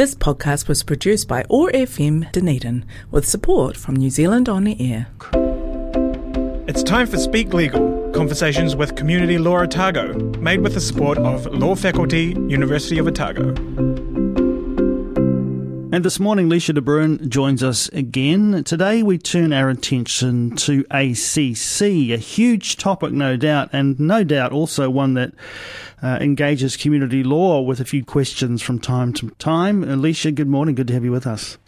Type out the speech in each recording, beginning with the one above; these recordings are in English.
This podcast was produced by OAR FM Dunedin with support from New Zealand On the Air. It's time for Speak Legal, conversations with Community Law Otago, made with the support of Law Faculty, University of Otago. And this morning, Leisha de Bruin joins us again. Today, we turn our attention to ACC, a huge topic, no doubt, and no doubt also one that uh, engages community law with a few questions from time to time. Leisha, good morning. Good to have you with us.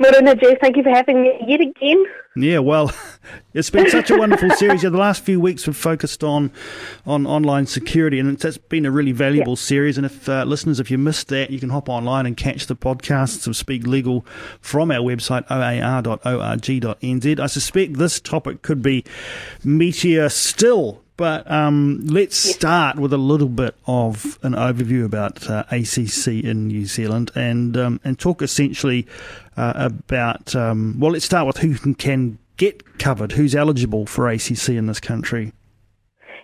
Morena Jeff, thank you for having me yet again. Yeah, well, it's been such a wonderful series. Yeah, the last few weeks we've focused on on online security, and it's, it's been a really valuable yeah. series. And if uh, listeners, if you missed that, you can hop online and catch the podcasts of Speak Legal from our website oar.org.nz. I suspect this topic could be meatier still but um, let's yes. start with a little bit of an overview about uh, ACC in New Zealand and um, and talk essentially uh, about um, well, let's start with who can, can get covered, who's eligible for ACC in this country.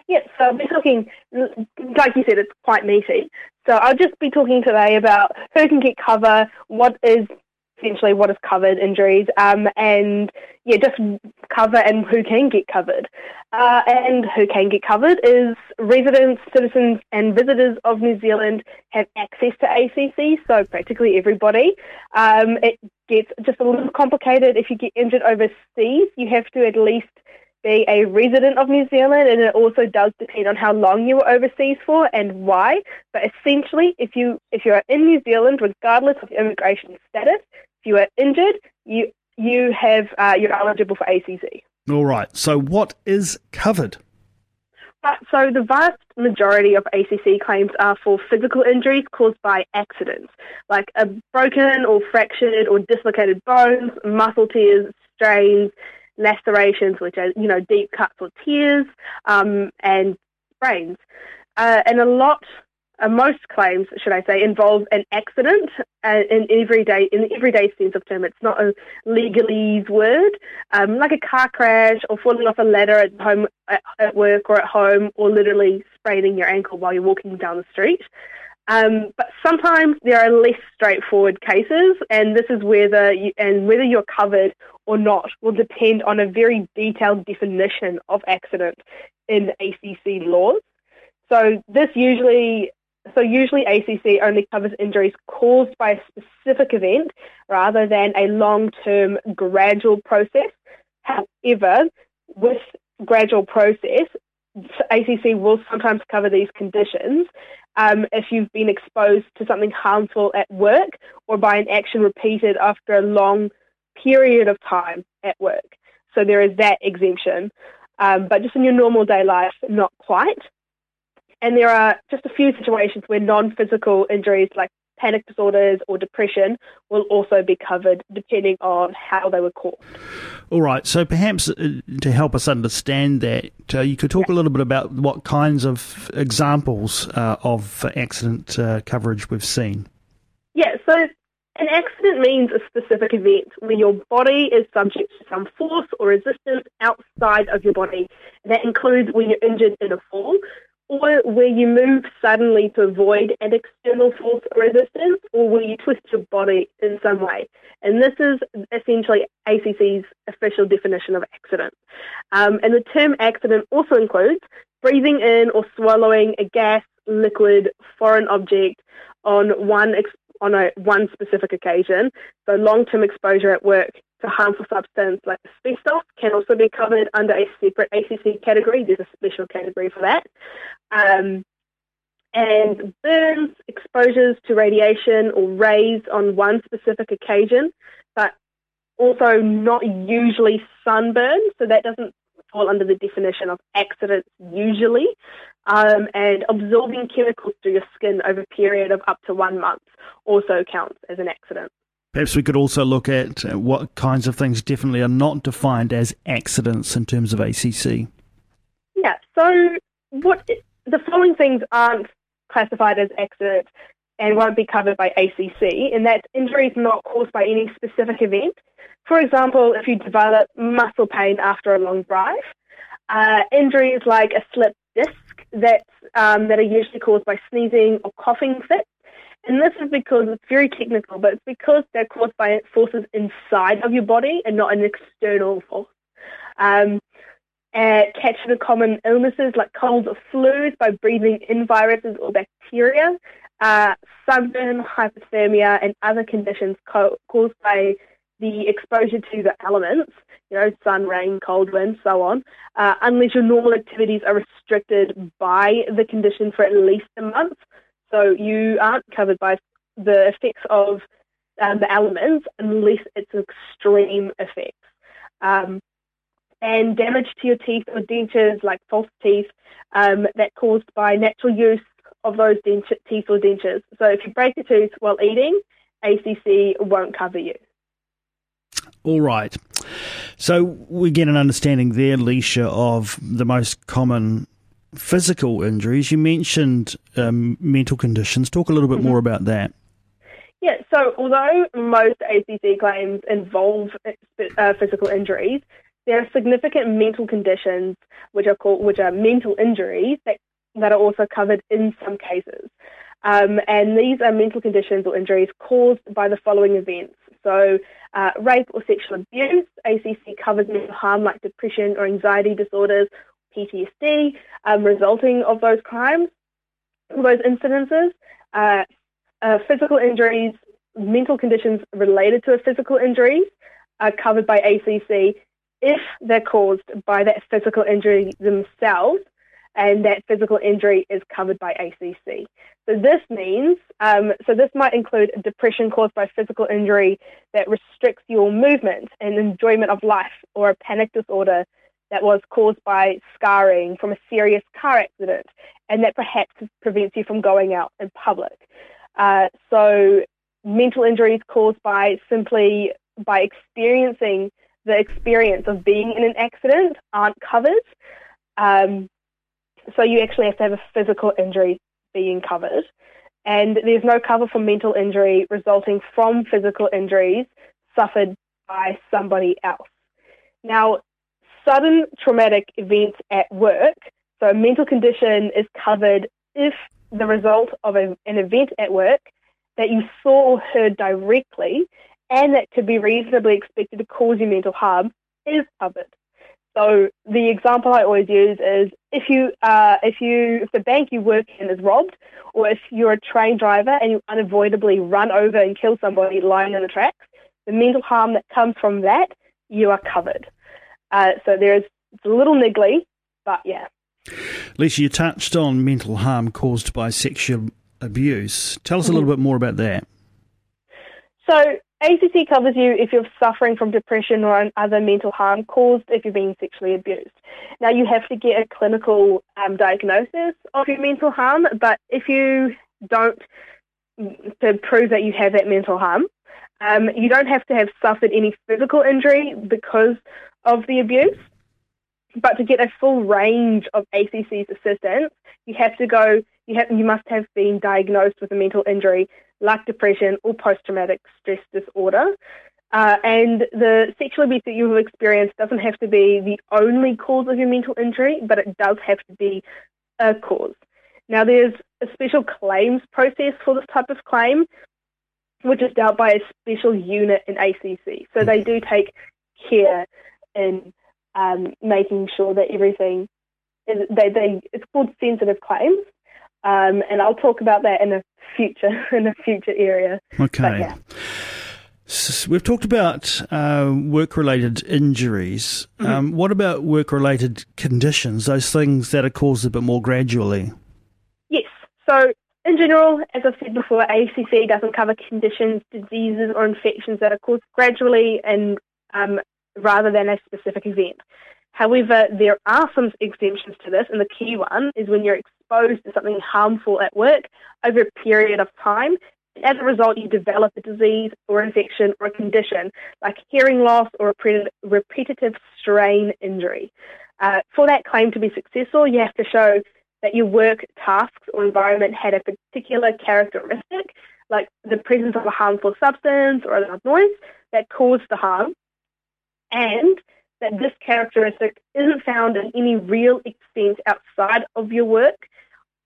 Yes, so I'll be talking, like you said, it's quite meaty. So I'll just be talking today about who can get cover, what is essentially what is covered injuries, um, and yeah, just cover and who can get covered. Uh, and who can get covered is residents, citizens, and visitors of New Zealand have access to ACC, so practically everybody. Um, it gets just a little complicated if you get injured overseas. You have to at least be a resident of New Zealand, and it also does depend on how long you were overseas for and why. But essentially, if you if you are in New Zealand, regardless of your immigration status, if you are injured, you you have uh, you're eligible for ACC. All right. So what is covered? Uh, so the vast majority of ACC claims are for physical injuries caused by accidents, like a broken or fractured or dislocated bones, muscle tears, strains, lacerations, which are you know deep cuts or tears, um, and sprains. Uh, and a lot uh, most claims, should I say, involve an accident uh, in everyday in the everyday sense of term. It's not a legalese word, um, like a car crash or falling off a ladder at home, at, at, work or at home, or literally spraining your ankle while you're walking down the street. Um, but sometimes there are less straightforward cases, and this is whether you, and whether you're covered or not will depend on a very detailed definition of accident in ACC laws. So this usually so usually ACC only covers injuries caused by a specific event rather than a long-term gradual process. However, with gradual process, ACC will sometimes cover these conditions um, if you've been exposed to something harmful at work or by an action repeated after a long period of time at work. So there is that exemption. Um, but just in your normal day life, not quite. And there are just a few situations where non physical injuries like panic disorders or depression will also be covered depending on how they were caused. All right, so perhaps uh, to help us understand that, uh, you could talk a little bit about what kinds of examples uh, of accident uh, coverage we've seen. Yeah, so an accident means a specific event when your body is subject to some force or resistance outside of your body. That includes when you're injured in a fall, or where you move suddenly to avoid an external force or resistance, or where you twist your body in some way. And this is essentially ACC's official definition of accident. Um, and the term accident also includes breathing in or swallowing a gas, liquid, foreign object on one ex- on a one specific occasion. So long-term exposure at work to harmful substance like asbestos can also be covered under a separate ACC category. There's a special category for that. Um, and burns, exposures to radiation or rays on one specific occasion, but also not usually sunburn, so that doesn't fall under the definition of accidents usually. Um, and absorbing chemicals through your skin over a period of up to one month also counts as an accident. Perhaps we could also look at uh, what kinds of things definitely are not defined as accidents in terms of ACC. Yeah, so what the following things aren't classified as accidents and won't be covered by ACC, and that's injuries not caused by any specific event. For example, if you develop muscle pain after a long drive, uh, injuries like a slipped disc that um, that are usually caused by sneezing or coughing fits, And this is because it's very technical, but it's because they're caused by forces inside of your body and not an external force. Um, uh, catching the common illnesses like colds or flus by breathing in viruses or bacteria, uh, sunburn, hypothermia, and other conditions co- caused by the exposure to the elements, you know, sun, rain, cold, wind, so on, uh, unless your normal activities are restricted by the condition for at least a month. So you aren't covered by the effects of um, the elements unless it's extreme effects. Um, and damage to your teeth or dentures, like false teeth, um, that caused by natural use of those teeth or dentures. So if you break a tooth while eating, ACC won't cover you. All right. So we get an understanding there, Leisha, of the most common physical injuries. You mentioned um, mental conditions. Talk a little bit mm-hmm. more about that. Yeah, so although most ACC claims involve uh, physical injuries, there are significant mental conditions which are called which are mental injuries that that are also covered in some cases. Um, and these are mental conditions or injuries caused by the following events. So, uh, rape or sexual abuse, ACC covers mental harm like depression or anxiety disorders, PTSD, um, resulting of those crimes, those incidences, uh, uh, physical injuries, mental conditions related to a physical injury are covered by ACC if they're caused by that physical injury themselves and that physical injury is covered by ACC. So this means, um, so this might include depression caused by physical injury that restricts your movement and enjoyment of life, or a panic disorder that was caused by scarring from a serious car accident, and that perhaps prevents you from going out in public. Uh, so mental injuries caused by simply by experiencing the experience of being in an accident aren't covered. Um, so you actually have to have a physical injury being covered. And there's no cover for mental injury resulting from physical injuries suffered by somebody else. Now, sudden traumatic events at work, so a mental condition is covered if the result of a, an event at work that you saw or heard directly and that could be reasonably expected to cause you mental harm is covered. So the example I always use is if you uh, if you if the bank you work in is robbed, or if you're a train driver and you unavoidably run over and kill somebody lying in the tracks, the mental harm that comes from that you are covered. Uh, so there's it's a little niggly, but yeah. Leisha, you touched on mental harm caused by sexual abuse. Tell us a little mm-hmm. bit more about that. So ACC covers you if you're suffering from depression or other mental harm caused if you're being sexually abused. Now, you have to get a clinical um, diagnosis of your mental harm, but if you don't, to prove that you have that mental harm, um, you don't have to have suffered any physical injury because of the abuse. But to get a full range of ACC's assistance, you have to go. You have. You must have been diagnosed with a mental injury like depression or post traumatic stress disorder. Uh, and the sexual abuse that you have experienced doesn't have to be the only cause of your mental injury, but it does have to be a cause. Now, there's a special claims process for this type of claim, which is dealt by a special unit in ACC. So they do take care in um, making sure that everything is, they, they, it's called sensitive claims. Um, and I'll talk about that in a future in a future area. Okay. Yeah. So we've talked about uh, work-related injuries. Mm-hmm. Um, what about work-related conditions? Those things that are caused a bit more gradually. Yes. So in general, as I've said before, ACC doesn't cover conditions, diseases, or infections that are caused gradually and um, rather than a specific event. However, there are some exemptions to this, and the key one is when you're exposed to something harmful at work over a period of time. And as a result, you develop a disease or infection or a condition like hearing loss or a repetitive strain injury. Uh, for that claim to be successful, you have to show that your work tasks or environment had a particular characteristic, like the presence of a harmful substance or a loud noise that caused the harm, and that this characteristic isn't found in any real extent outside of your work,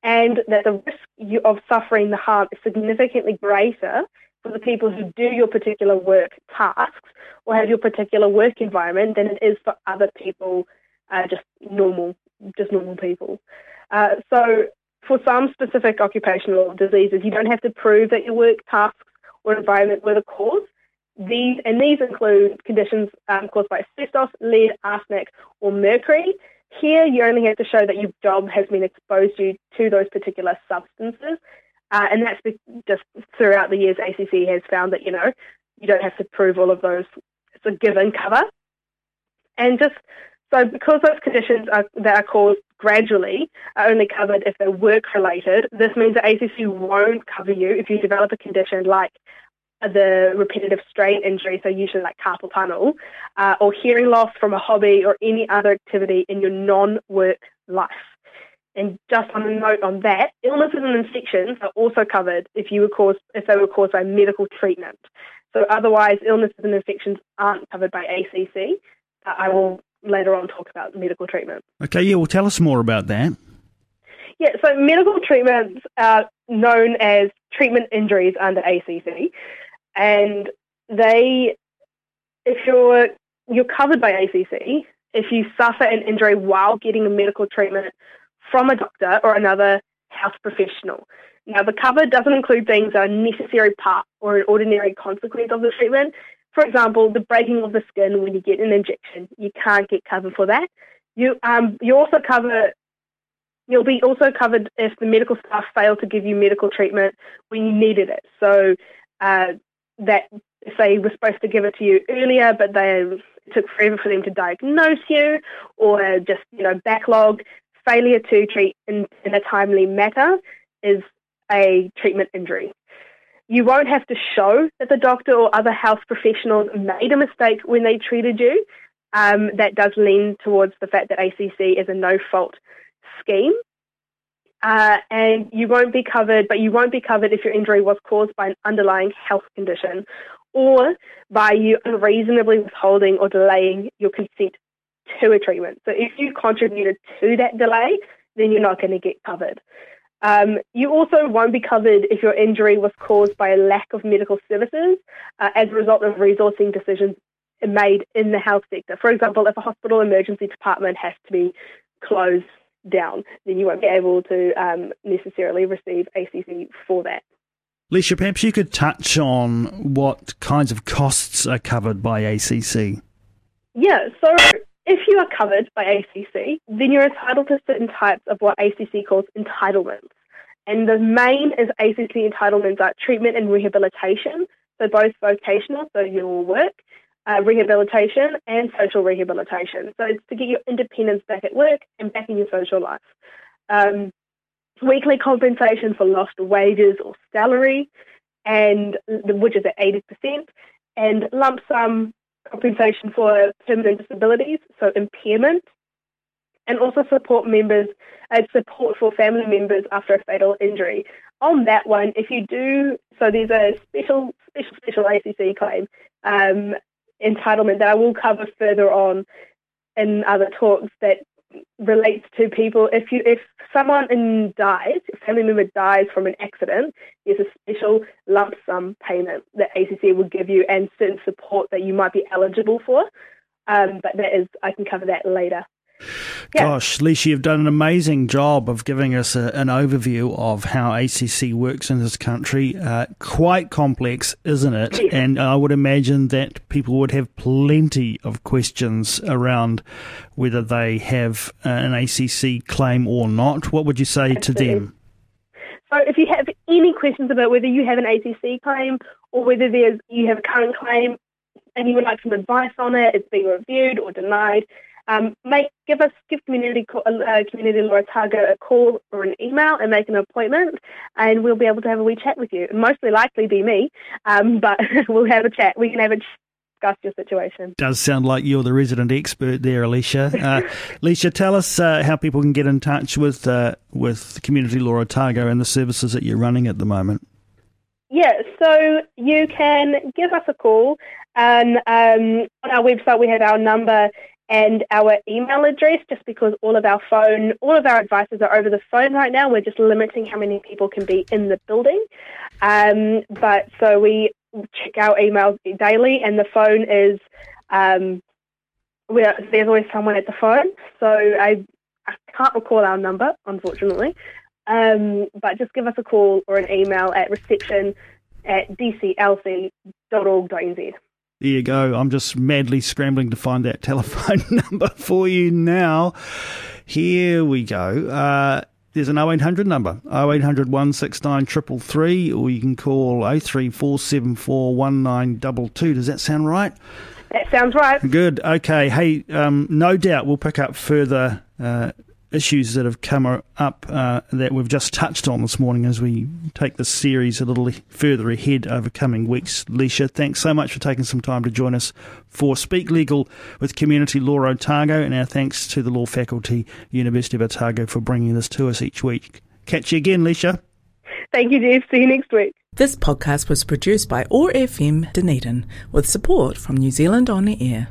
and that the risk of suffering the harm is significantly greater for the people who do your particular work tasks or have your particular work environment than it is for other people, uh, just normal, just normal people. Uh, so for some specific occupational diseases, you don't have to prove that your work tasks or environment were the cause. These and these include conditions um, caused by asbestos, lead, arsenic, or mercury. Here, you only have to show that your job has been exposed you to those particular substances, uh, and that's just throughout the years. ACC has found that you know you don't have to prove all of those. It's a given cover, and just so because those conditions are, that are caused gradually are only covered if they're work related. This means that ACC won't cover you if you develop a condition like the repetitive strain injury, so usually like carpal tunnel, uh, or hearing loss from a hobby or any other activity in your non-work life. And just on a note on that, illnesses and infections are also covered if you were caused if they were caused by medical treatment. So otherwise, illnesses and infections aren't covered by ACC. I will later on talk about medical treatment. Okay, yeah, well, tell us more about that. Yeah, so medical treatments are known as treatment injuries under ACC and they, if you're you're covered by ACC, if you suffer an injury while getting a medical treatment from a doctor or another health professional. Now, the cover doesn't include things that are necessary part or an ordinary consequence of the treatment. For example, the breaking of the skin when you get an injection, you can't get covered for that. You um you also cover you'll be also covered if the medical staff fail to give you medical treatment when you needed it. So uh, that if they were supposed to give it to you earlier, but they took forever for them to diagnose you, or just you know backlog, failure to treat in, in a timely manner is a treatment injury. You won't have to show that the doctor or other health professionals made a mistake when they treated you. Um, that does lean towards the fact that ACC is a no-fault scheme. Uh, and you won't be covered, but you won't be covered if your injury was caused by an underlying health condition or by you unreasonably withholding or delaying your consent to a treatment. So if you contributed to that delay, then you're not going to get covered. Um, you also won't be covered if your injury was caused by a lack of medical services uh, as a result of resourcing decisions made in the health sector. For example, if a hospital emergency department has to be closed down, then you won't be able to um, necessarily receive ACC for that. Leisha, perhaps you could touch on what kinds of costs are covered by ACC. Yeah, so if you are covered by ACC, then you're entitled to certain types of what ACC calls entitlements. And the main is ACC entitlements are treatment and rehabilitation, so both vocational, so your work, uh, rehabilitation and social rehabilitation. So it's to get your independence back at work and back in your social life. Um, weekly compensation for lost wages or salary, and which is at 80%, and lump sum compensation for permanent disabilities, so impairment, and also support members, uh, support for family members after a fatal injury. On that one, if you do, so there's a special, special, special ACC claim um, entitlement that I will cover further on in other talks that relates to people if you if someone in dies, a family member dies from an accident, there's a special lump sum payment that ACC will give you and certain support that you might be eligible for. Um, but that is I can cover that later. Yeah. Gosh, Leisha, you've done an amazing job of giving us a, an overview of how ACC works in this country. Uh, quite complex, isn't it? Yes. And I would imagine that people would have plenty of questions around whether they have uh, an ACC claim or not. What would you say Absolutely. to them? So, if you have any questions about whether you have an ACC claim or whether there's you have a current claim and you would like some advice on it, it's being reviewed or denied, um, make give us give community uh, community Law Otago a call or an email and make an appointment, and we'll be able to have a wee chat with you. Mostly likely be me, um, but we'll have a chat. We can have a discuss your situation. Does sound like you're the resident expert there, Leisha. Uh, Leisha, tell us uh, how people can get in touch with uh, with Community Law Otago and the services that you're running at the moment. Yeah, so you can give us a call. And um, on our website, we have our number and our email address, just because all of our phone, all of our advices are over the phone right now. We're just limiting how many people can be in the building. Um, but so we check our emails daily, and the phone is um, there's always someone at the phone. So I, I can't recall our number, unfortunately. Um, but just give us a call or an email at reception at dclc.org.nz. There you go. I'm just madly scrambling to find that telephone number for you now. Here we go. Uh, there's an 0800 number, 0800 169 333, or you can call 034741922. Does that sound right? That sounds right. Good. Okay. Hey, um, no doubt we'll pick up further uh, issues that have come up uh, that we've just touched on this morning as we take this series a little further ahead over coming weeks. Leisha, thanks so much for taking some time to join us for Speak Legal with Community Law Otago, and our thanks to the Law Faculty, University of Otago, for bringing this to us each week. Catch you again, Leisha. Thank you, Jeff. See you next week. This podcast was produced by OAR FM Dunedin with support from New Zealand On the Air.